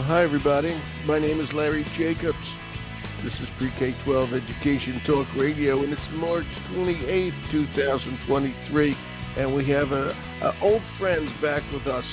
Well, hi, everybody. My name is Larry Jacobs. This is Pre-K-12 Education Talk Radio, and it's March 28, 2023, and we have a, a old friends back with us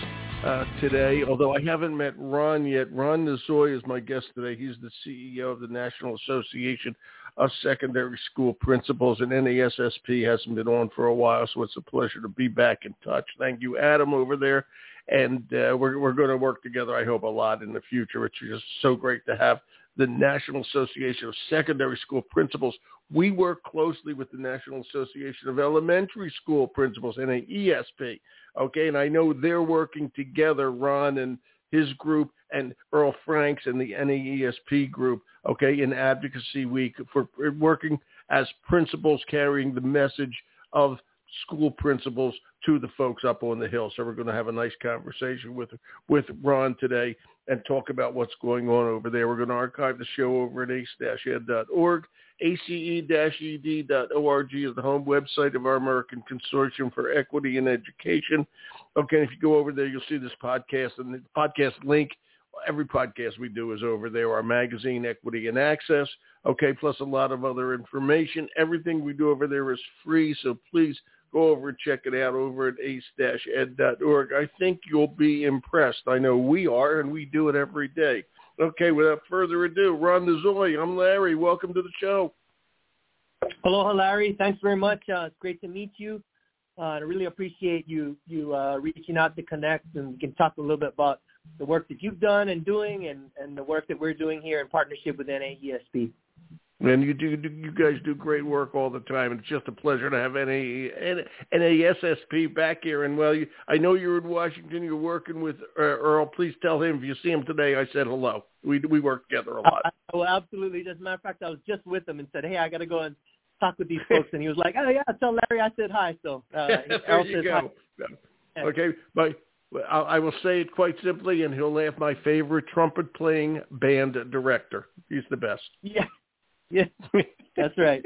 uh, today, although I haven't met Ronn yet. Ronn Nozoe is my guest today. He's the CEO of the National Association of Secondary School Principals, and NASSP hasn't been on for a while, so it's a pleasure to be back in touch. Thank you, Adam, over there and uh, we're we're going to work together. I hope a lot in the future. It's just so great to have the National Association of Secondary School Principals. We work closely with the National Association of Elementary School Principals, NAESP. Okay, and I know they're working together, Ronn and his group and Earl Franks and the NAESP group, okay, in Advocacy Week for working as principals carrying the message of school principals to the folks up on the hill. So we're going to have a nice conversation with with Ronn today and talk about what's going on over there. We're going to archive the show over at ace-ed.org. ace-ed.org is the home website of our American Consortium for Equity in Education. Okay, if you go over there, you'll see this podcast and the podcast link every podcast we do is over there. Our magazine, Equity and Access, okay, plus a lot of other information. Everything we do over there is free, so please go over and check it out over at ace-ed.org. I think you'll be impressed. I know we are, and we do it every day. Okay, without further ado, Ronn Nozoe, I'm Larry. Welcome to the show. Aloha, Larry. Thanks very much. Uh, it's great to meet you. Uh, I really appreciate you you uh, reaching out to connect, and we can talk a little bit about the work that you've done and doing, and, and the work that we're doing here in partnership with NAESP. And you do, you guys do great work all the time. It's just a pleasure to have NA, NASSP back here. And well, you, I know you're in Washington. You're working with uh, Earl. Please tell him if you see him today, I said hello. We we work together a lot. I, well, absolutely. As a matter of fact, I was just with him and said, hey, I got to go and talk with these folks. And he was like, oh yeah, tell Larry I said hi. So uh, there Earl says go. hi. Okay, bye. I will say it quite simply, and he'll laugh. My favorite trumpet playing band director. He's the best. Yeah, yeah, that's right.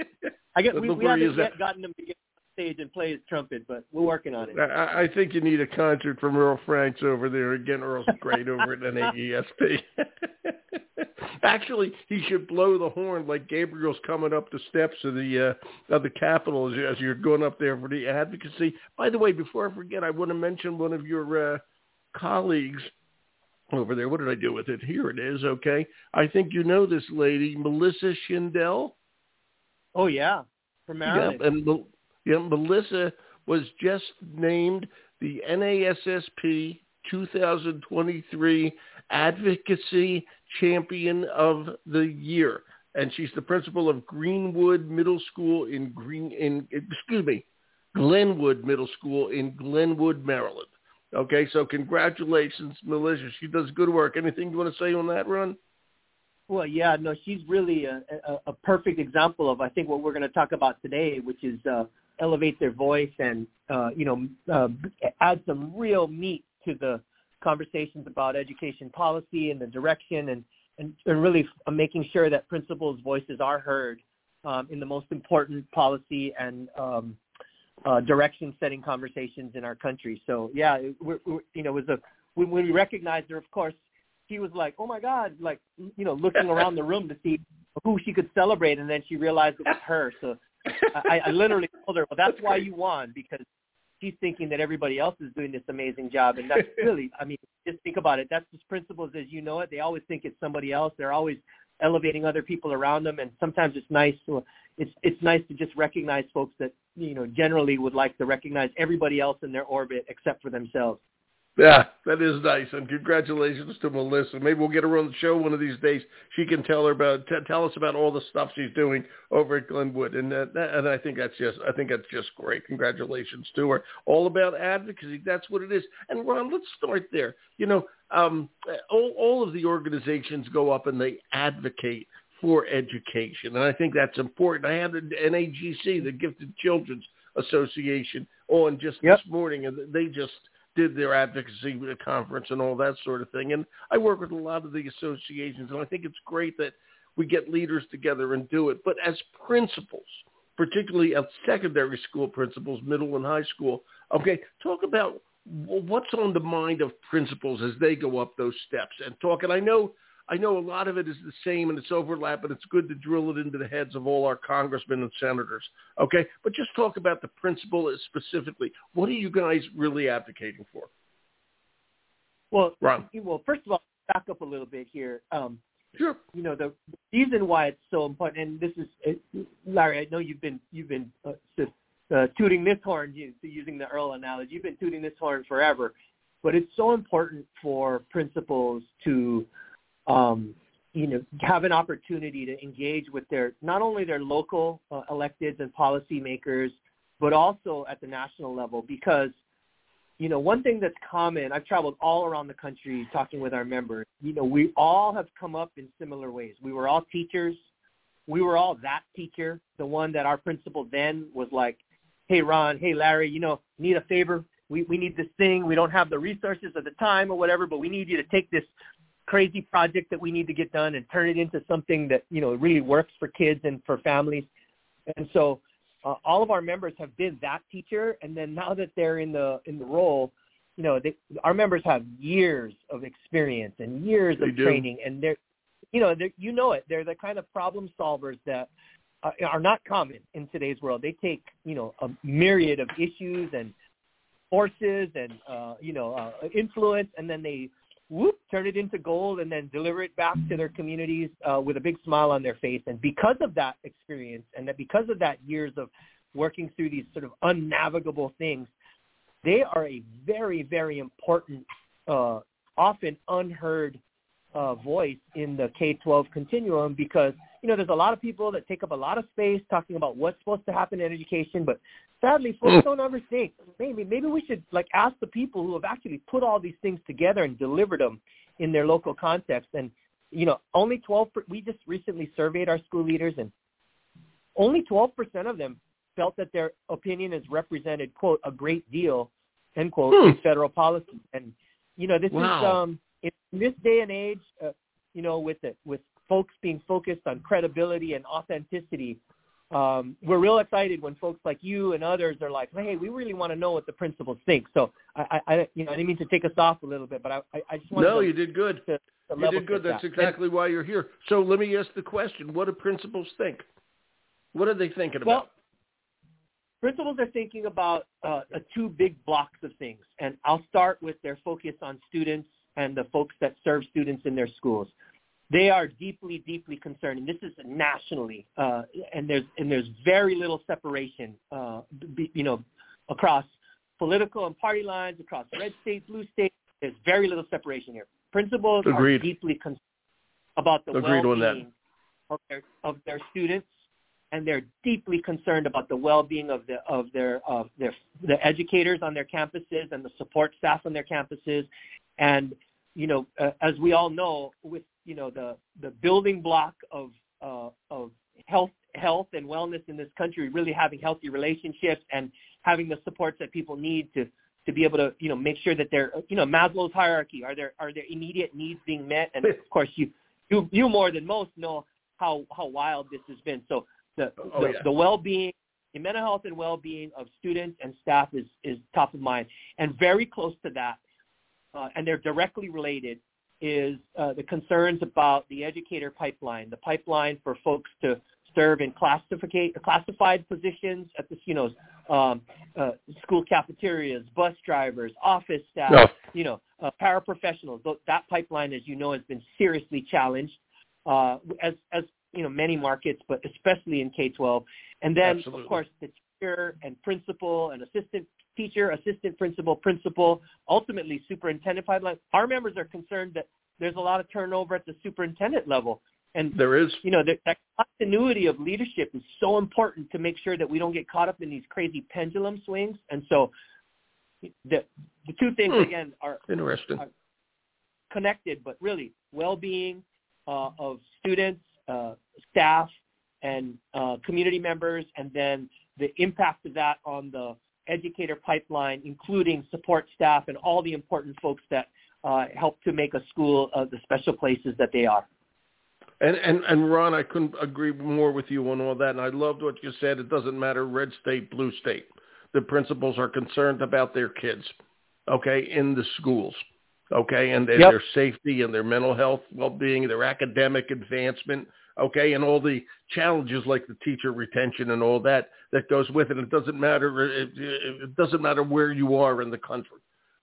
I guess we, we haven't yet gotten him to get on stage and play his trumpet, but we're working on it. I, I think you need a concert from Earl Franks over there. Again, Earl's great over at NAESP. Actually, he should blow the horn like Gabriel's coming up the steps of the uh, of the Capitol as, as you're going up there for the advocacy. By the way, before I forget, I want to mention one of your uh, colleagues over there. What did I do with it? Here it is. Okay. I think you know this lady, Melissa Schindel. Oh yeah, from Maryland. Yeah, and yeah, Melissa was just named the NASSP 2023 Advocacy Champion of the Year, and she's the principal of Greenwood Middle School in Green in excuse me, Glenwood Middle School in Glenwood, Maryland. Okay, so congratulations, Melissa. She does good work. Anything you want to say on that, Ronn? Well, yeah, no, she's really a, a, a perfect example of I think what we're going to talk about today, which is uh, elevate their voice and uh, you know uh, add some real meat to the conversations about education policy and the direction and and, and really making sure that principals' voices are heard um, in the most important policy and um, uh, direction-setting conversations in our country. So yeah, we're, we're, you know, it was a when, when we recognized her, of course, she was like, "Oh my God!" Like you know, looking around the room to see who she could celebrate, and then she realized it was her. So I, I literally told her, "Well, that's why you won because she's thinking that everybody else is doing this amazing job, and that's really, I mean, just think about it. That's just principles as you know it. They always think it's somebody else. They're always elevating other people around them, and sometimes it's nice to it's it's nice to just recognize folks that you know generally would like to recognize everybody else in their orbit except for themselves. Yeah, that is nice, and congratulations to Melissa. Maybe we'll get her on the show one of these days. She can tell her about t- tell us about all the stuff she's doing over at Glenwood, and uh, and I think that's just I think that's just great. Congratulations to her. All about advocacy. That's what it is. And Ronn, let's start there. You know, um, all all of the organizations go up and they advocate for education, and I think that's important. I had the NAGC, the Gifted Children's Association, on just yep. this morning, and they just did their advocacy conference and all that sort of thing. And I work with a lot of the associations, and I think it's great that we get leaders together and do it. But as principals, particularly at secondary school principals, middle and high school, okay, talk about what's on the mind of principals as they go up those steps and talk? And I know I know a lot of it is the same and it's overlap, but it's good to drill it into the heads of all our congressmen and senators. Okay, but just talk about the principle specifically. What are you guys really advocating for? Well, Ronn. well, first of all, back up a little bit here. Um, sure. You know the reason why it's so important, and this is Larry. I know you've been you've been uh, just, uh, tooting this horn, using the Earl analogy. You've been tooting this horn forever, but it's so important for principles to um, you know, have an opportunity to engage with their not only their local uh, electeds and policymakers, but also at the national level. Because, you know, one thing that's common, I've traveled all around the country talking with our members. You know, we all have come up in similar ways. We were all teachers. We were all that teacher, the one that our principal then was like, "Hey, Ronn. Hey, Larry. You know, need a favor? We we need this thing. We don't have the resources at the time or whatever, but we need you to take this crazy project that we need to get done and turn it into something that you know really works for kids and for families. And so uh, all of our members have been that teacher, and then now that they're in the in the role, you know, they, our members have years of experience and years they of do. training, and they're, you know, they're, you know it. They're the kind of problem solvers that uh, are not common in today's world. They take you know a myriad of issues and forces and uh, you know uh, influence, and then they whoop, turn it into gold and then deliver it back to their communities uh, with a big smile on their face. And because of that experience and that because of that years of working through these sort of unnavigable things, they are a very, very important, uh, often unheard uh, voice in the K-12 continuum because, you know, there's a lot of people that take up a lot of space talking about what's supposed to happen in education, but sadly, folks don't ever think. Maybe maybe we should like ask the people who have actually put all these things together and delivered them in their local context. And you know, only 12. We just recently surveyed our school leaders, and only 12 percent of them felt that their opinion is represented quote a great deal end quote hmm. in federal policy. And you know, this wow. is um in this day and age, uh, you know, with it with folks being focused on credibility and authenticity um, we're real excited when folks like you and others are like, hey, we really want to know what the principals think. So I, I, you know, I didn't mean to take us off a little bit, but I, I just wanted no, to, you did good. To, to you did good. That's that. exactly and, why you're here. So let me ask the question: What do principals think? What are they thinking well, about? Principals are thinking about uh, two big blocks of things, and I'll start with their focus on students and the folks that serve students in their schools they are deeply, deeply concerned, and this is nationally, uh, and there's and there's very little separation, uh, be, you know, across political and party lines, across red state, blue state. There's very little separation here. Principals Agreed. are deeply concerned about the Agreed well-being of their of their students, and they're deeply concerned about the well-being of the of their of their the educators on their campuses and the support staff on their campuses, and you know, uh, as we all know, with you know the the building block of uh, of health health and wellness in this country, really having healthy relationships and having the supports that people need to to be able to you know make sure that they're you know Maslow's hierarchy. Are there are their immediate needs being met? And of course you you you more than most know how how wild this has been. So the oh, the, yeah. the well-being the mental health and well-being of students and staff is is top of mind. And very close to that uh, and they're directly related, is uh, the concerns about the educator pipeline, the pipeline for folks to serve in classified positions at the, you know, um, uh, school cafeterias, bus drivers, office staff, yeah. you know, uh, paraprofessionals. That pipeline, as you know, has been seriously challenged, uh, as, as, you know, many markets, but especially in K-12. And then, Absolutely. of course, the teacher and principal and assistant teacher, assistant principal, principal, ultimately superintendent pipeline. Our members are concerned that there's a lot of turnover at the superintendent level. And there is, you know, that, that continuity of leadership is so important to make sure that we don't get caught up in these crazy pendulum swings. And so, the the two things hmm. again are interesting, are connected, but really well-being uh, of students, uh, staff, and uh, community members, and then the impact of that on the educator pipeline, including support staff and all the important folks that uh, help to make a school uh, the special places that they are. And, and and Ronn, I couldn't agree more with you on all that. And I loved what you said. It doesn't matter red state, blue state. The principals are concerned about their kids. okay, in the schools, okay, and, and Yep. their safety and their mental health well-being, their academic advancement, okay, and all the challenges like the teacher retention and all that that goes with it. It doesn't matter. It, it doesn't matter where you are in the country.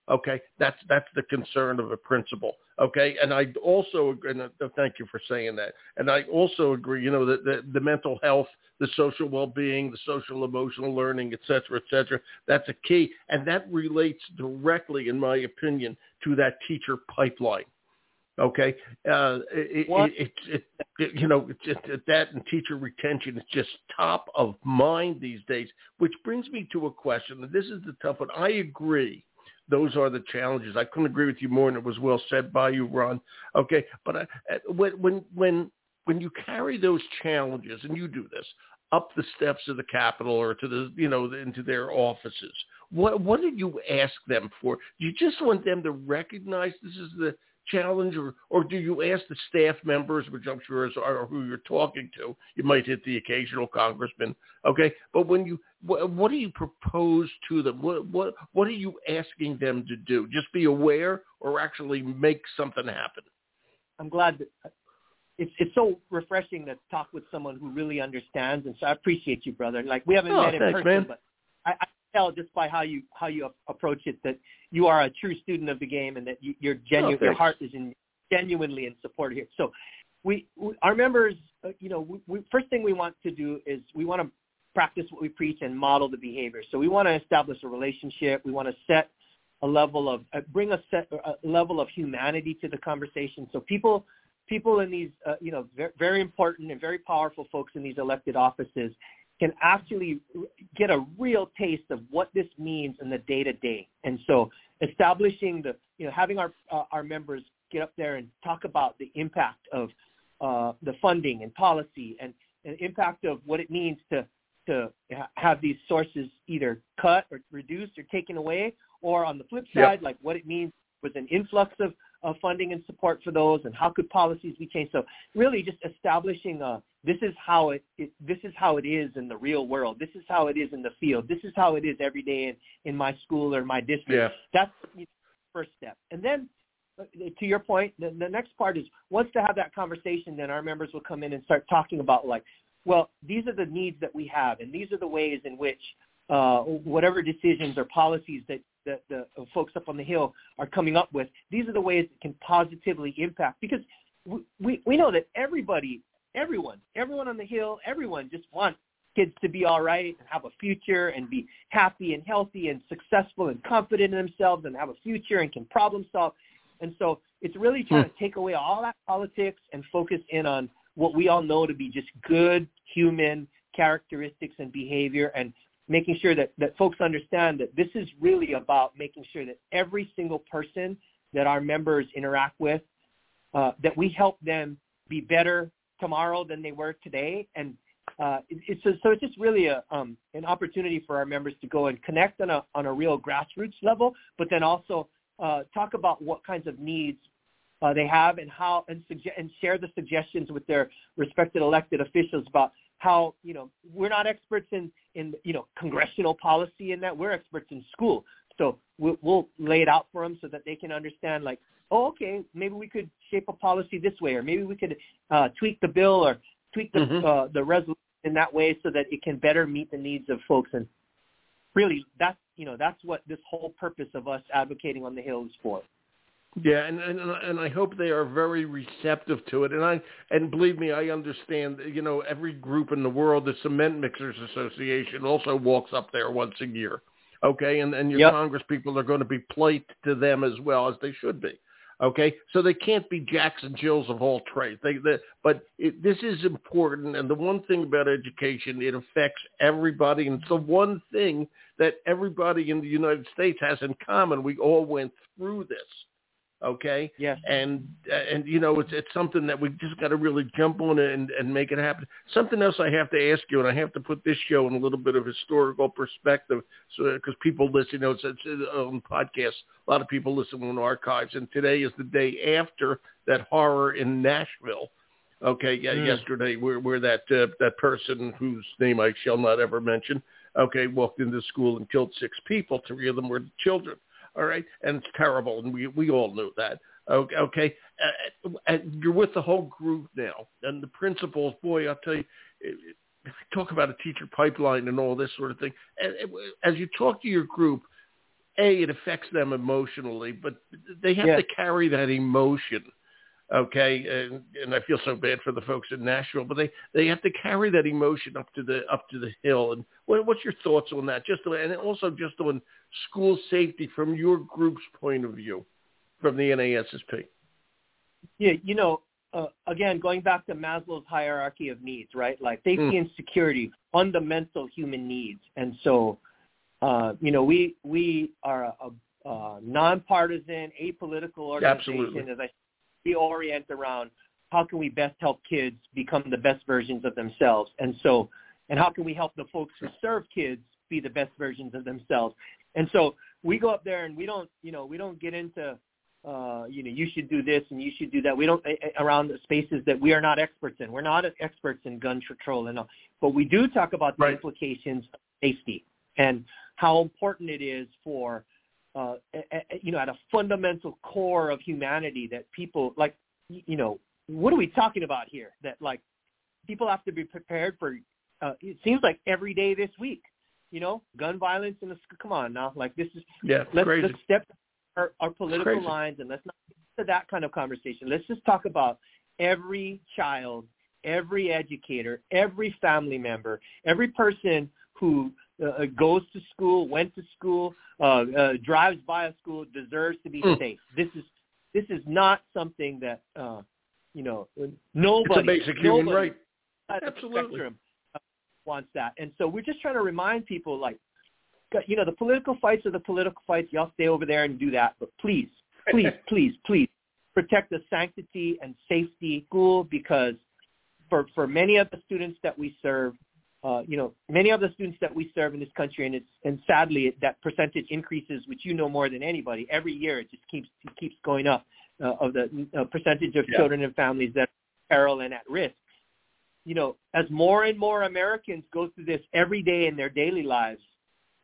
Okay, that's that's the concern of a principal. Okay, and I also agree. And uh, thank you for saying that. And I also agree. You know, that the, the mental health, the social well-being, the social emotional learning, et cetera, et cetera. That's a key, and that relates directly, in my opinion, to that teacher pipeline. Okay, uh, it, it, it, it, you know, just that and teacher retention is just top of mind these days. Which brings me to a question. And this is the tough one. I agree those are the challenges. I couldn't agree with you more, and it was well said by you, Ronn. Okay, but I, uh, when when when when you carry those challenges, and you do this up the steps of the Capitol or to the you know into their offices, what what did you ask them for? Do you just want them to recognize this is the challenge, or or do you ask the staff members, which I'm sure is are who you're talking to? You might hit the occasional congressman, okay? But when you what, what do you propose to them? What what what are you asking them to do? Just be aware, or actually make something happen? I'm glad that it's it's so refreshing to talk with someone who really understands, and so I appreciate you, brother. Like we haven't Oh, met in thanks, person, man. but I, I tell just by how you how you approach it that you are a true student of the game, and that you, you're genuine. Oh, your heart is in genuinely in support here. So we, we our members, uh, you know, we, we, first thing we want to do is we want to practice what we preach and model the behavior. So we want to establish a relationship. We want to set a level of uh, bring a set a level of humanity to the conversation. So people people in these uh, you know very, very important and very powerful folks in these elected offices can actually get a real taste of what this means in the day to day. And so establishing the you know having our uh, our members get up there and talk about the impact of uh, the funding and policy and, and impact of what it means to to have these sources either cut or reduced or taken away, or on the flip Yep. side, like what it means with an influx of, of funding and support for those, and how could policies be changed. So really, just establishing a this is how it, it this is how it is in the real world. This is how it is in the field. This is how it is every day in, in my school or my district. Yeah. That's the first step, and then uh, to your point, the, the next part is once to have that conversation, then our members will come in and start talking about like, well, these are the needs that we have, and these are the ways in which uh, whatever decisions or policies that, that the folks up on the hill are coming up with, these are the ways that can positively impact. Because we, we, we know that everybody, everyone, everyone on the hill, everyone just wants kids to be all right and have a future and be happy and healthy and successful and confident in themselves and have a future and can problem solve. And so it's really trying to take away all that politics and focus in on what we all know to be just good human characteristics and behavior and making sure that, that folks understand that this is really about making sure that every single person that our members interact with, uh, that we help them be better tomorrow than they were today. And uh, it's so it's just really a, um, an opportunity for our members to go and connect on a, on a real grassroots level, but then also uh, talk about what kinds of needs uh, they have and how and, suge- and share the suggestions with their respected elected officials about how you know we're not experts in in you know congressional policy in that. We're experts in school. So we'll, we'll lay it out for them so that they can understand like oh okay maybe we could shape a policy this way or maybe we could uh, tweak the bill or tweak the Mhm. uh, the resolution in that way so that it can better meet the needs of folks. And really that's you know that's what this whole purpose of us advocating on the hill is for Yeah, and, and and I hope they are very receptive to it. And I and believe me, I understand. You know, every group in the world, the Cement Mixers Association, also walks up there once a year. Okay, and and your Yep. Congress people are going to be polite to them as well as they should be. Okay, so they can't be Jacks and Jills of all trades. They, they but it, this is important. And the one thing about education, it affects everybody, and it's the one thing that everybody in the United States has in common. We all went through this okay? Yes and and you know it's it's something that we just got to really jump on it and and make it happen. Something else i have to ask you and i have to put this show in a little bit of historical perspective so because people listen you know it's, it's on podcasts. A lot of people listen on archives and today is the day after that horror in nashville. Okay yeah Mm. yesterday where where that uh, that person whose name i shall not ever mention okay walked into school and killed six people. Three of them were children All right, and it's terrible, and we we all know that. Okay, okay. Uh, and you're with the whole group now, and the principals. Boy, I'll tell you, talk about a teacher pipeline and all this sort of thing. And as you talk to your group, a it affects them emotionally, but they have yeah. to carry that emotion. Okay, and, and I feel so bad for the folks in Nashville, but they they have to carry that emotion up to the up to the hill. And what, what's your thoughts on that? Just and also just on school safety from your group's point of view, from the NASSP. Yeah, you know, uh, again, going back to Maslow's hierarchy of needs, right? Like safety mm. and security, fundamental human needs. And so, uh, you know, we we are a, a nonpartisan, apolitical organization. Absolutely. As I we orient around how can we best help kids become the best versions of themselves, and so, and how can we help the folks who serve kids be the best versions of themselves. And so we go up there and we don't, you know, we don't get into uh, you know, you should do this and you should do that. We don't around the spaces that we are not experts in. We're not experts in gun control and all, but we do talk about the right. implications of safety and how important it is for, uh, you know, at a fundamental core of humanity that people like, you know, what are we talking about here? That like people have to be prepared for. Uh, it seems like every day this week, you know, gun violence in the come on now, like this is yeah, let's, crazy. let's step our, our political lines and let's not get to that kind of conversation. Let's just talk about every child, every educator, every family member, every person who uh, goes to school, went to school, uh, uh, drives by a school deserves to be mm. safe. This is this is not something that uh, you know nobody. It's a basic human right. Absolutely. wants that, and so we're just trying to remind people like you know, the political fights are the political fights. Y'all stay over there and do that. But please, please, please, please protect the sanctity and safety school because for, for many of the students that we serve, uh, you know, many of the students that we serve in this country, and it's and sadly that percentage increases, which you know more than anybody. Every year, it just keeps it keeps going up uh, of the uh, percentage of yeah. children and families that are peril and at risk. You know, as more and more Americans go through this every day in their daily lives,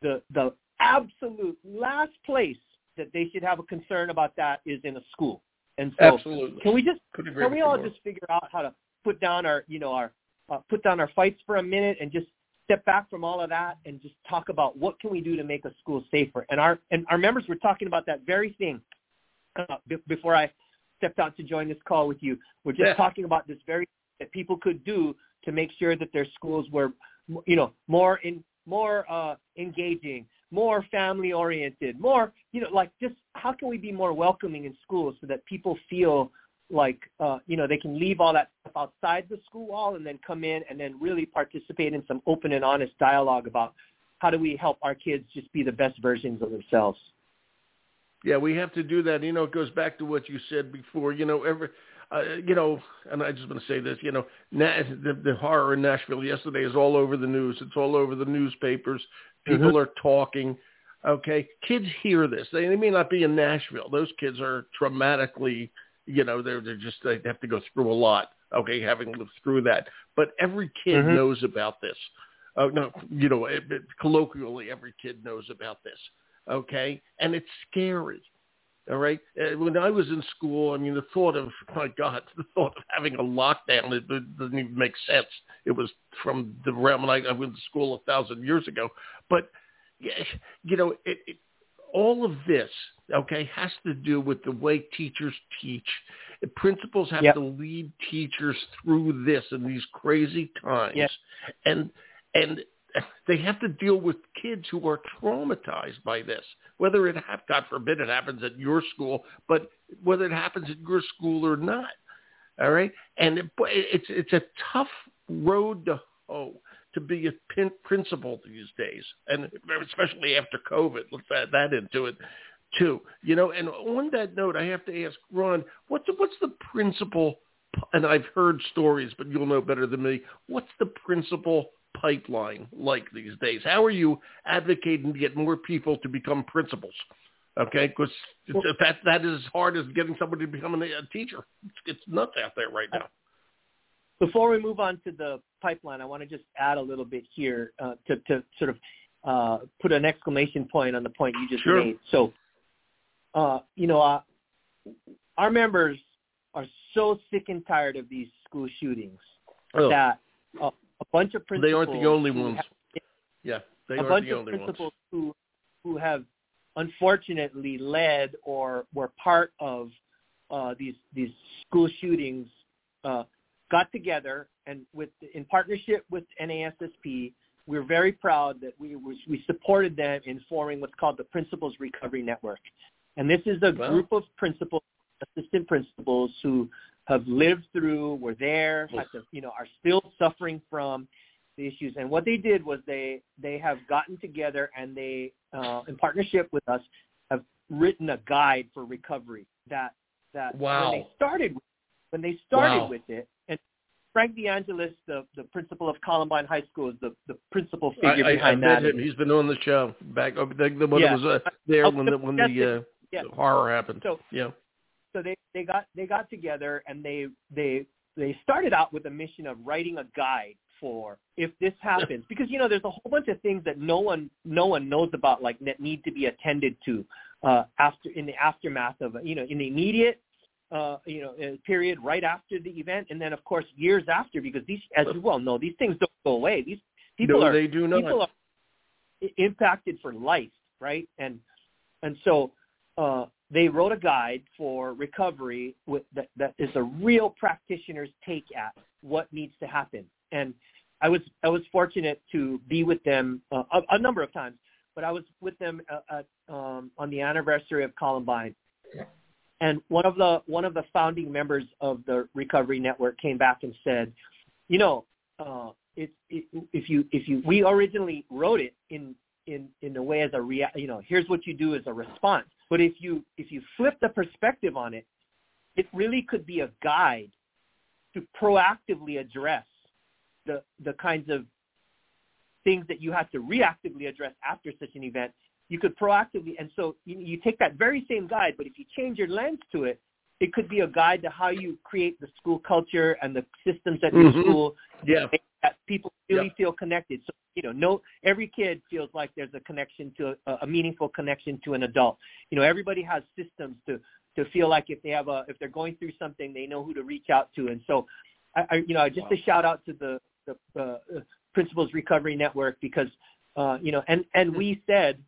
the the absolute last place that they should have a concern about that is in a school. And so Absolutely. can we just can we all just figure out how to put down our you know our uh, put down our fights for a minute and just step back from all of that and just talk about what can we do to make a school safer. And our and our members were talking about that very thing uh, b- before I stepped out to join this call with you. We're just yeah. talking about this very that people could do to make sure that their schools were you know more in more uh, engaging, more family oriented, more, you know, like just how can we be more welcoming in schools so that people feel like, uh, you know, they can leave all that stuff outside the school wall and then come in and then really participate in some open and honest dialogue about how do we help our kids just be the best versions of themselves. Yeah, we have to do that. You know, it goes back to what you said before. You know, every uh, you know, and I just want to say this, you know, Na- the, the horror in Nashville yesterday is all over the news. It's all over the newspapers. People mm-hmm. are talking. Okay, kids hear this. They, they may not be in Nashville. Those kids are traumatically, you know, they're they're just they have to go through a lot. Okay, having lived through that, but every kid mm-hmm. knows about this. Uh, no, you know, it, it, colloquially, every kid knows about this. Okay, and it's scary. All right. Uh, when I was in school, I mean, the thought of my God, the thought of having a lockdown it, it doesn't even make sense. It was from the realm when I, I went to school a thousand years ago. But you know, it, it, all of this, okay, has to do with the way teachers teach. Principals have yep. to lead teachers through this in these crazy times, yep. and and they have to deal with kids who are traumatized by this. Whether it, have, God forbid, it happens at your school, but whether it happens at your school or not, all right. And it, it's it's a tough road to hoe to be a pin, principal these days, and especially after COVID. Let's add that into it too. You know, and on that note, I have to ask Ronn, what's the, what's the principal? And I've heard stories, but you'll know better than me. What's the principal pipeline like these days? How are you advocating to get more people to become principals? Okay, because well, that that is as hard as getting somebody to become a, a teacher. It's, it's nuts out there right now. Before we move on to the pipeline, I want to just add a little bit here uh, to, to sort of uh, put an exclamation point on the point you just sure. made. So uh, you know, uh, our members are so sick and tired of these school shootings oh. that uh, a bunch of principals. They aren't the only ones. Have, yeah, they a aren't bunch the of only principals ones. who who have unfortunately led or were part of uh, these these school shootings uh, got together and with in partnership with NASSP, we're very proud that we we supported them in forming what's called the Principals Recovery Network, and this is a wow. group of principals, assistant principals who have lived through, were there, had to, you know, are still suffering from the issues. And what they did was they they have gotten together and they, uh, in partnership with us, have written a guide for recovery that that wow. when they started when they started wow. with it, and Frank DeAngelis, the the principal of Columbine High School, is the the principal figure I, behind I, I that. Him. He's been on the show back. Uh, the, the one yeah. that was uh, there when the when the, uh, yeah. the horror happened. So yeah. So they they got they got together and they they they started out with a mission of writing a guide for if this happens because you know there's a whole bunch of things that no one no one knows about like that need to be attended to uh after in the aftermath of you know in the immediate uh you know uh, period right after the event and then of course years after because these as you well know these things don't go away these people no, are they do not. people are impacted for life right and and so uh they wrote a guide for recovery with that, that is a real practitioner's take at what needs to happen. And I was I was fortunate to be with them uh, a, a number of times, but I was with them uh, um, on the anniversary of Columbine. And one of the one of the founding members of the Recovery Network came back and said, you know, uh, it, it, if you if you we originally wrote it in in in a way as a rea- you know here's what you do as a response but if you if you flip the perspective on it, it really could be a guide to proactively address the the kinds of things that you have to reactively address after such an event. You could proactively, and so you, you take that very same guide, but if you change your lens to it, it could be a guide to how you create the school culture and the systems at mm-hmm. your school yeah. that people really yep. feel connected. So you know, no, every kid feels like there's a connection to a, a meaningful connection to an adult. You know, everybody has systems to to feel like if they have a if they're going through something, they know who to reach out to. And so, I, I you know, just wow. a shout out to the the uh, Principals Recovery Network because uh, you know, and and we said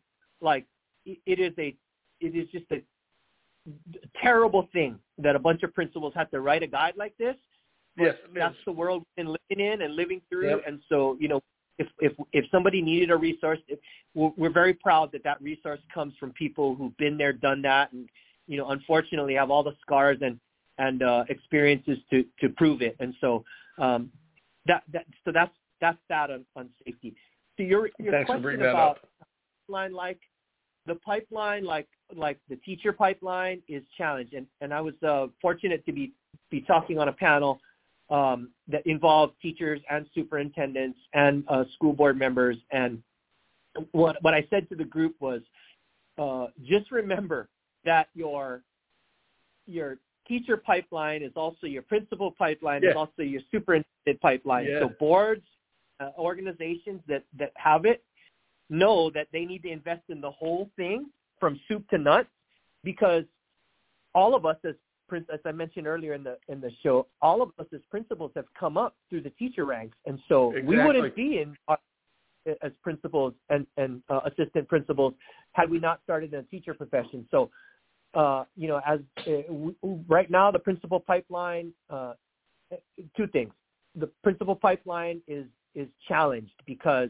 like it is a it is just a terrible thing that a bunch of principals have to write a guide like this. Yes, that's the world we've been living in and living through. Yep. And so, you know, if if if somebody needed a resource, if, we're, we're very proud that that resource comes from people who've been there, done that, and you know, unfortunately, have all the scars and and uh, experiences to to prove it. And so, um, that that so that's that's that on, on safety. So your your Thanks question about up. pipeline, like the pipeline, like like the teacher pipeline, is challenged. And and I was uh, fortunate to be be talking on a panel um, that involved teachers and superintendents and uh, school board members. And what what I said to the group was, uh, just remember that your your teacher pipeline is also your principal pipeline yeah. is also your superintendent pipeline. Yeah. So boards, uh, organizations that that have it know that they need to invest in the whole thing from soup to nuts because all of us as as I mentioned earlier in the in the show, all of us as principals have come up through the teacher ranks, and so exactly. we wouldn't be in our, as principals and and uh, assistant principals had we not started in the teacher profession. So, uh, you know, as uh, we, right now the principal pipeline, uh, two things: the principal pipeline is is challenged because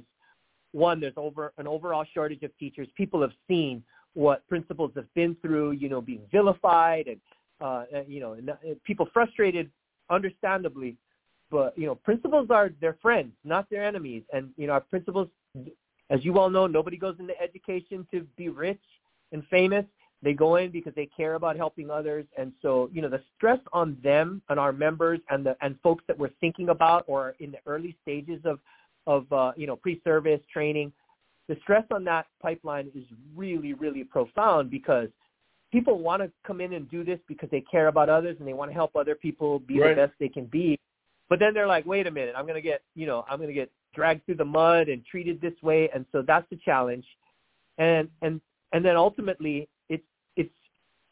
one, there's over an overall shortage of teachers. People have seen what principals have been through, you know, being vilified and uh, you know, people frustrated, understandably, but you know, principals are their friends, not their enemies. And you know, our principals, as you all know, nobody goes into education to be rich and famous. They go in because they care about helping others. And so, you know, the stress on them and our members and the and folks that we're thinking about or in the early stages of of uh, you know pre-service training, the stress on that pipeline is really really profound because people want to come in and do this because they care about others and they want to help other people be right. the best they can be. But then they're like, wait a minute, I'm going to get, you know, I'm going to get dragged through the mud and treated this way. And so that's the challenge. And, and, and then ultimately it's, it's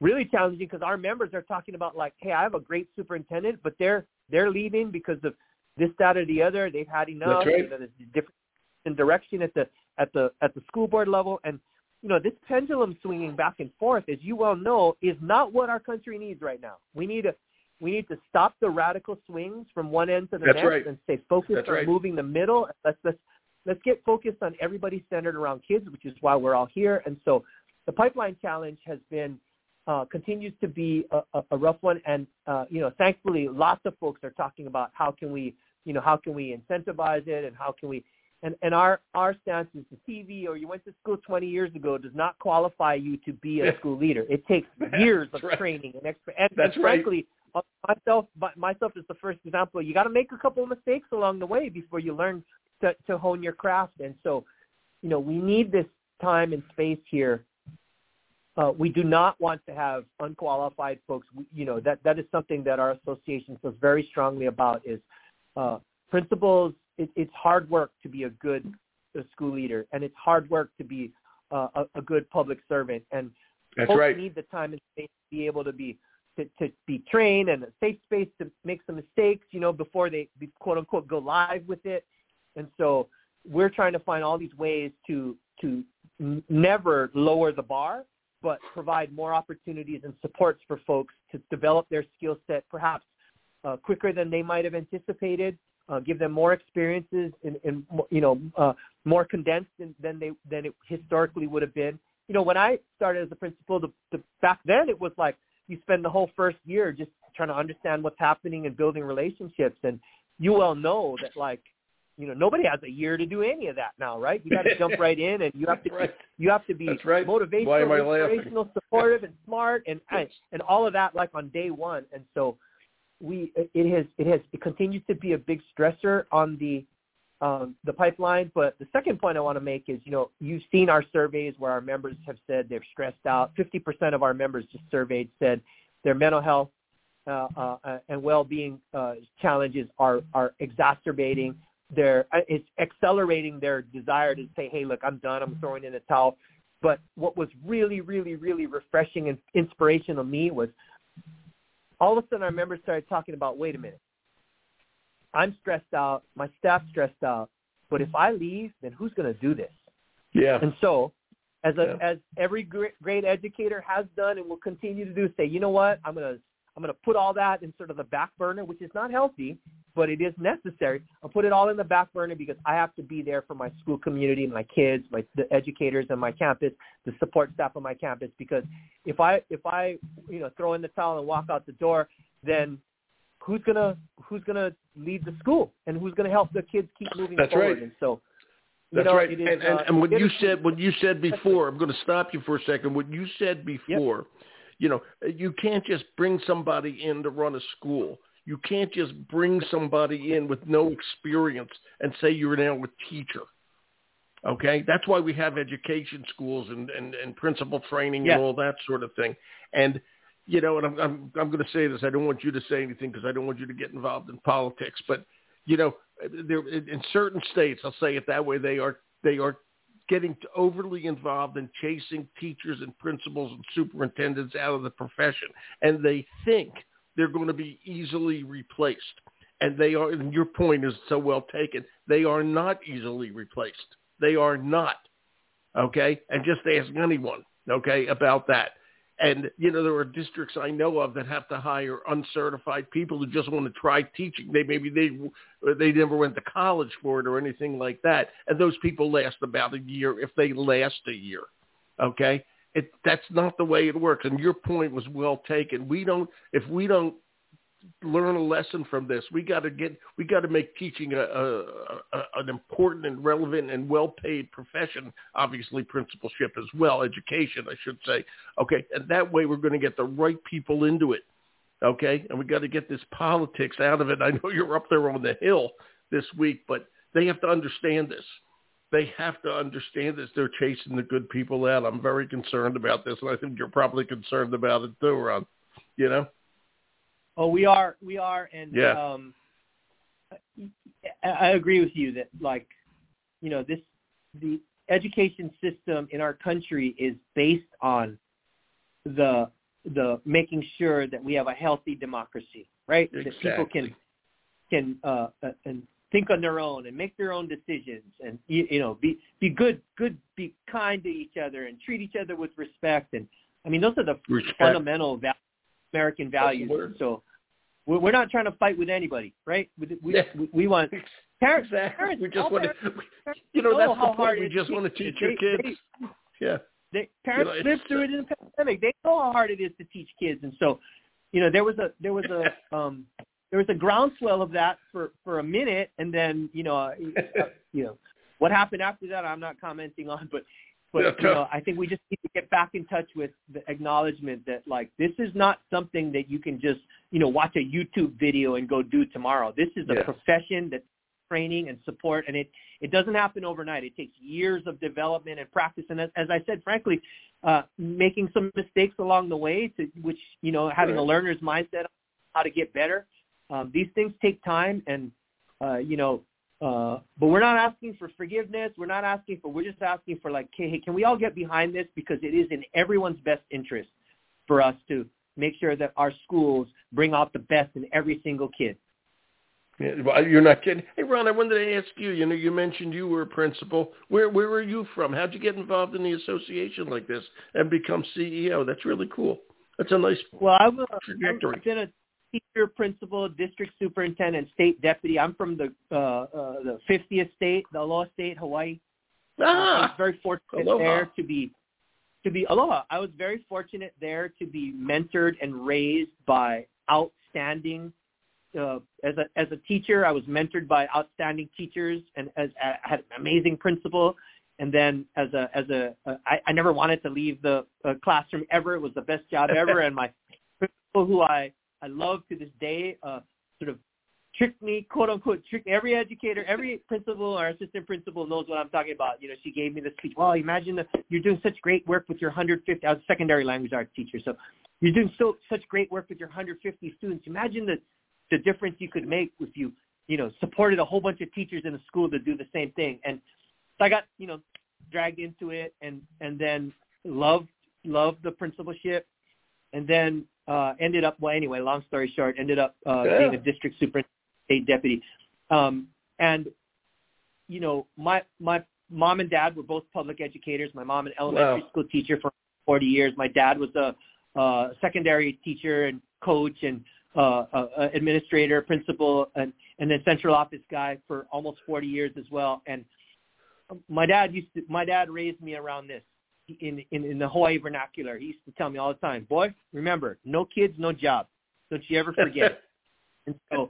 really challenging because our members are talking about like, hey, I have a great superintendent, but they're they're leaving because of this, that, or the other. They've had enough. That's right. You know, there's different direction at the at the at the school board level, and you know this pendulum swinging back and forth, as you well know, is not what our country needs right now. We need to we need to stop the radical swings from one end to the That's next right. and stay focused That's on right. moving the middle. Let's let's let's get focused on everybody centered around kids, which is why we're all here. And so the pipeline challenge has been uh, continues to be a, a, a rough one. And uh, you know, thankfully, lots of folks are talking about how can we you know how can we incentivize it and how can we and and our our stance is the TV or you went to school 20 years ago does not qualify you to be a school leader. It takes years of right. training and exp- and, That's and frankly, uh, myself myself is the first example. You got to make a couple of mistakes along the way before you learn to to hone your craft. And so, you know, we need this time and space here. Uh, we do not want to have unqualified folks. We, you know that that is something that our association feels very strongly about. Is uh, principals. It, it's hard work to be a good uh, school leader, and it's hard work to be uh, a, a good public servant. And That's folks right. need the time and space to be able to be to, to be trained and a safe space to make some mistakes, you know, before they quote unquote go live with it. And so we're trying to find all these ways to to never lower the bar, but provide more opportunities and supports for folks to develop their skill set perhaps uh, quicker than they might have anticipated. Uh, give them more experiences and, in you know uh, more condensed than, than they than it historically would have been. You know, when I started as a principal, the, the, back then it was like you spend the whole first year just trying to understand what's happening and building relationships. And you well know that like, you know, nobody has a year to do any of that now, right? You got to jump right in, and you have to Right. you have to be That's right. motivational, laughing? inspirational, supportive, and smart, and and and all of that like on day one. And so we it has it has it continues to be a big stressor on the um, the pipeline. But the second point I want to make is, you know, you've seen our surveys where our members have said they're stressed out. 50% of our members just surveyed said their mental health uh, uh, and well-being uh, challenges are are exacerbating their uh, it's accelerating their desire to say, hey, look, I'm done. I'm throwing in the towel. But what was really, really, really refreshing and inspirational to me was all of a sudden our members started talking about, wait a minute, I'm stressed out, my staff's stressed out, but if I leave, then who's going to do this? Yeah. And so, as a, Yeah. as every great, great educator has done and will continue to do, say, you know what, I'm gonna I'm gonna put all that in sort of the back burner, which is not healthy, but it is necessary. I'll put it all in the back burner because I have to be there for my school community, my kids, my the educators on my campus, the support staff on my campus. Because if I if I you know throw in the towel and walk out the door, then who's gonna who's gonna lead the school and who's gonna help the kids keep moving That's forward? right. And so you That's know, right. it is, and and, uh, and what you said, what you said before, I'm going to stop you for a second. What you said before, you know, you can't just bring somebody in to run a school. You can't just bring somebody in with no experience and say you're now a teacher. Okay, that's why we have education schools and and, and principal training Yeah. and all that sort of thing. And you know, and I'm I'm, I'm going to say this. I don't want you to say anything because I don't want you to get involved in politics. But you know, there in in certain states, I'll say it that way, they are they are getting overly involved in chasing teachers and principals and superintendents out of the profession, and they think they're going to be easily replaced. And they are. And your point is so well taken. They are not easily replaced. They are not. Okay, and just ask anyone. Okay, about that. And you know there are districts I know of that have to hire uncertified people who just want to try teaching. They maybe they they never went to college for it or anything like that. And those people last about a year if they last a year. Okay, it that's not the way it works. And your point was well taken. We don't if we don't learn a lesson from this. We got to get we got to make teaching a, a, a an important and relevant and well paid profession. Obviously, principalship as well, education, I should say. Okay, and that way we're going to get the right people into it. Okay, and we got to get this politics out of it. I know you're up there on the hill this week, but they have to understand this. They have to understand this. They're chasing the good people out. I'm very concerned about this, and I think you're probably concerned about it too, Ronn. You know. Oh, we are, we are, and Yeah. um, I, I agree with you that like, you know, this the education system in our country is based on the the making sure that we have a healthy democracy, right? Exactly. That people can can uh, uh, and think on their own and make their own decisions and you, you know be be good good be kind to each other and treat each other with respect and I mean those are the Respect. fundamental val- American values. So we're, not trying to fight with anybody, right? We we, Yeah. we, we want parents. Exactly. parents We just want to, parents- you know, that's the point. We just want to teach They- your they- kids. Yeah. they, parents know, lived through it in the pandemic. They know how hard it is to teach kids, and so, you know, there was a there was a um there was a groundswell of that for for a minute, and then you know, uh, you know, what happened after that, I'm not commenting on, but but Yeah, you know, I think we just need to get back in touch with the acknowledgement that like this is not something that you can just you know watch a YouTube video and go do tomorrow. This is a Yeah. profession that's training and support, and it it doesn't happen overnight. It takes years of development and practice. And as, as I said, frankly, uh, making some mistakes along the way, to which you know having a learner's mindset on how to get better. Um, these things take time, and uh, you know. Uh, but we're not asking for forgiveness. We're not asking for. We're just asking for like, hey, can we all get behind this because it is in everyone's best interest for us to make sure that our schools bring out the best in every single kid. Yeah, well, you're not kidding. Hey, Ronn, I wanted to ask you. You know, you mentioned you were a principal. Where where were you from? How'd you get involved in the association like this and become CEO? That's really cool. That's a nice Well, I've, uh, trajectory. I've been a teacher, principal, district superintendent, state deputy. I'm from the uh, uh, the 50th state, the Aloha State, Hawaii. Uh, I was Ah, very fortunate Aloha. there to be to be aloha. I was very fortunate there to be mentored and raised by outstanding. Uh, as a as a teacher, I was mentored by outstanding teachers, and as I had an amazing principal. And then as a as a uh, I, I never wanted to leave the uh, classroom ever. It was the best job ever, and my principal, who I I love to this day, uh, sort of tricked me, quote unquote, tricked every educator, every principal or assistant principal knows what I'm talking about. You know, she gave me the speech. Well, imagine that you're doing such great work with your 150. I was a secondary language arts teacher, so you're doing so such great work with your 150 students. Imagine the the difference you could make if you you know supported a whole bunch of teachers in the school to do the same thing. And so I got you know dragged into it, and and then loved loved the principalship, and then uh, ended up well anyway. Long story short, ended up uh, Yeah. being a district superintendent state deputy. Um, and you know, my my mom and dad were both public educators. My mom an elementary Wow. school teacher for 40 years. My dad was a uh, secondary teacher and coach and uh, uh, administrator, principal, and and then central office guy for almost 40 years as well. And my dad used to my dad raised me around this in in, in the Hawaii vernacular. He used to tell me all the time, "Boy, remember, no kids, no job. Don't you ever forget." it." And so,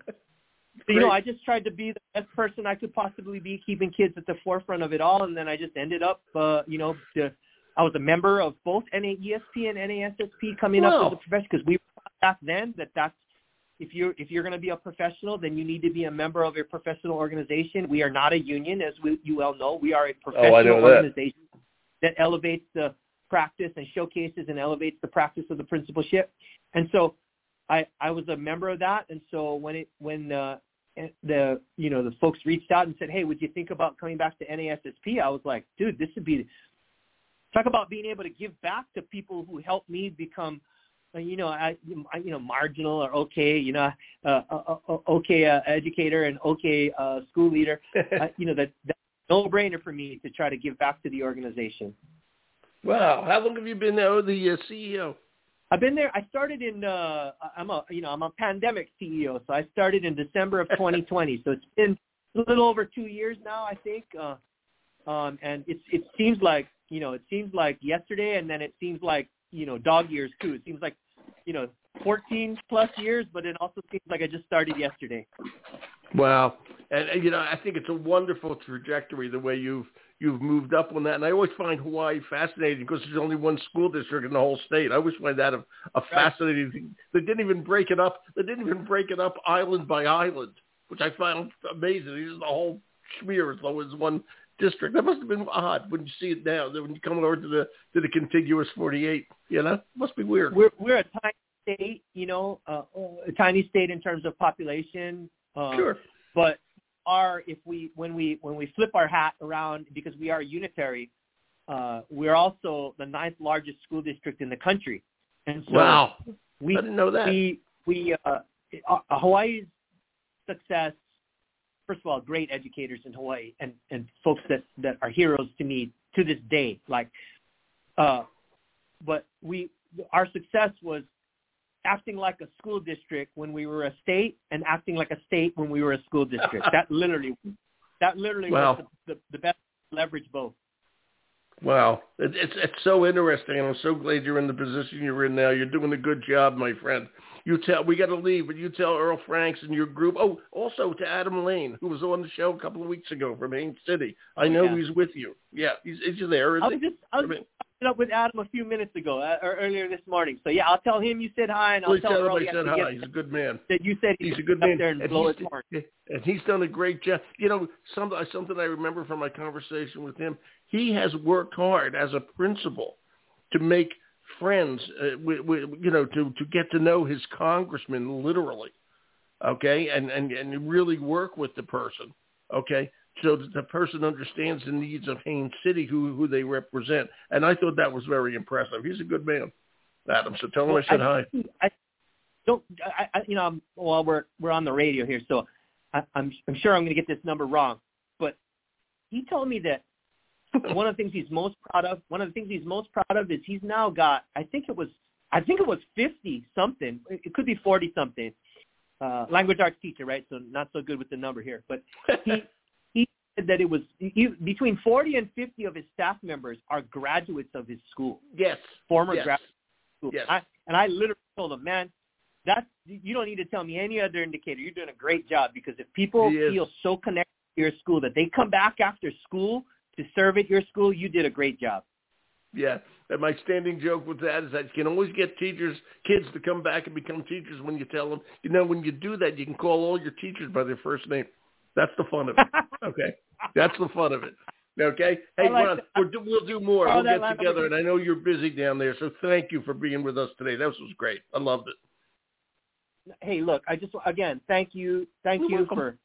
you know, I just tried to be the best person I could possibly be, keeping kids at the forefront of it all. And then I just ended up, uh, you know, the, I was a member of both NAESP and NASSP coming Wow. up as a professional because we were back then that that's if you're if you're going to be a professional, then you need to be a member of a professional organization. We are not a union, as we, you well know. We are a professional Oh, know that. organization that elevates the practice and showcases and elevates the practice of the principalship. And so I I was a member of that. And so when it when uh, the you know the folks reached out and said, hey, would you think about coming back to NASSP? I was like, dude, this would be talk about being able to give back to people who helped me become uh, you know, I, you know, marginal or okay, you know, uh, uh, uh, okay uh, educator and okay uh, school leader. uh, you know, that that's no brainer for me to try to give back to the organization. wow. How long have you been the uh, CEO? I've been there. I started in. uh I'm a you know I'm a pandemic CEO, so I started in December of 2020. so it's been a little over two years now, I think. Uh, um, and it's it seems like you know it seems like yesterday, and then it seems like you know dog years too. It seems like you know 14 plus years, but it also seems like I just started yesterday. Wow. And, and you know, I think it's a wonderful trajectory the way you've you've moved up on that. And I always find Hawaii fascinating because there's only one school district in the whole state. I always find that a, a fascinating thing. They didn't even break it up. They didn't even break it up island by island, which I found amazing. It's the whole schmear as though it's one district. That must have been odd when you see it now. That When you come over to the to the contiguous 48, you know, it must be weird. We're we're a tiny state, you know, uh, a tiny state in terms of population. Uh, sure. but our if we when we when we flip our hat around because we are unitary, uh, we're also the ninth largest school district in the country, And so wow, we I didn't know that. we we uh, uh, Hawaii's success. First of all, great educators in Hawaii and and folks that that are heroes to me to this day. Like, uh, but we our success was acting like a school district when we were a state and acting like a state when we were a school district. that literally, that literally Wow. was the, the, the best leverage both. Wow, it, it's it's so interesting, and I'm so glad you're in the position you're in now. You're doing a good job, my friend. You tell we got to leave, but you tell Earl Franks and your group. Oh, also to Adam Lane, who was on the show a couple of weeks ago from Haines City. I oh, know Yeah. he's with you. Yeah, he's, he's there, I was he? just I was I up with Adam a few minutes ago uh, or earlier this morning. So yeah, I'll tell him you said hi, and I'll Please tell tell him Earl I you said hi. He's a good man. that you said He's a good man, there and, he's, his horn. and he's done a great job. You know, some, something I remember from my conversation with him. He has worked hard as a principal to make friends. Uh, you know, to to get to know his congressman literally. Okay, and and and really work with the person. Okay. So that the person understands the needs of Haines City, who who they represent, and I thought that was very impressive. He's a good man, Adam. So tell him Well, I said hi. I don't. I, I you know, I'm, well, we're we're on the radio here, so I, I'm I'm sure I'm going to get this number wrong, but he told me that one of the things he's most proud of, one of the things he's most proud of is he's now got, I think it was, I think it was 50 something. It could be 40 something. Uh, language arts teacher, right? So not so good with the number here, but he that it was he, between 40 and 50 of his staff members are graduates of his school, Yes. former yes. graduates school. Yes. I, and I literally told him, man, that's you don't need to tell me any other indicator. You're doing a great job because if people feel so connected to your school that they come back after school to serve at your school, you did a great job. Yeah. And my standing joke with that is that you can always get teachers, kids to come back and become teachers when you tell them, you know, when you do that, you can call all your teachers by their first name. That's the fun of it. Okay. That's the fun of it. Okay. Hey, like Ronn, we're, we'll do more. Oh, we'll get together, and I know you're busy down there, so thank you for being with us today. This was great. I loved it. hey, look, I just again thank you, thank You're you welcome. for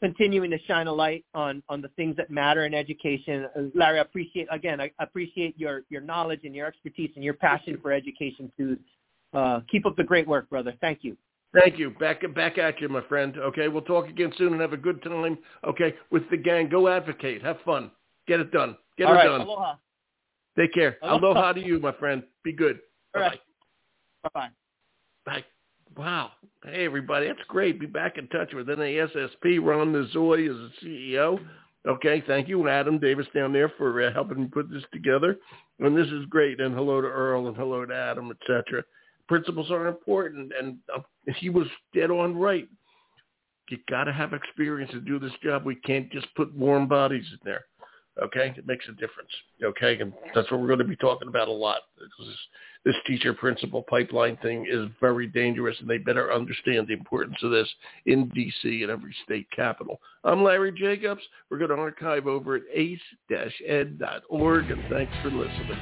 continuing to shine a light on on the things that matter in education. Uh, Larry, I appreciate again, I appreciate your your knowledge and your expertise and your passion for education. too. uh, keep up the great work, brother. Thank you. Thank you. Back back at you, my friend. Okay, we'll talk again soon and have a good time. Okay, with the gang. Go advocate. Have fun. Get it done. Get All it right, done. aloha. Take care. Aloha. Aloha to you, my friend. Be good. All Bye-bye. right. Bye bye. Bye. Wow. Hey, everybody. That's great. Be back in touch with NASSP. Ronn Nozoe is the CEO. Okay. Thank you, Adam Davis down there for uh, helping me put this together. And this is great. And hello to Earl and hello to Adam, etc. Principals are important, and uh, he was dead on right. You got to have experience to do this job. We can't just put warm bodies in there. Okay, it makes a difference. Okay, and that's what we're going to be talking about a lot. This, this teacher principal pipeline thing is very dangerous, and they better understand the importance of this in D.C. and every state capital. I'm Larry Jacobs. We're going to archive over at ace-ed.org, and thanks for listening.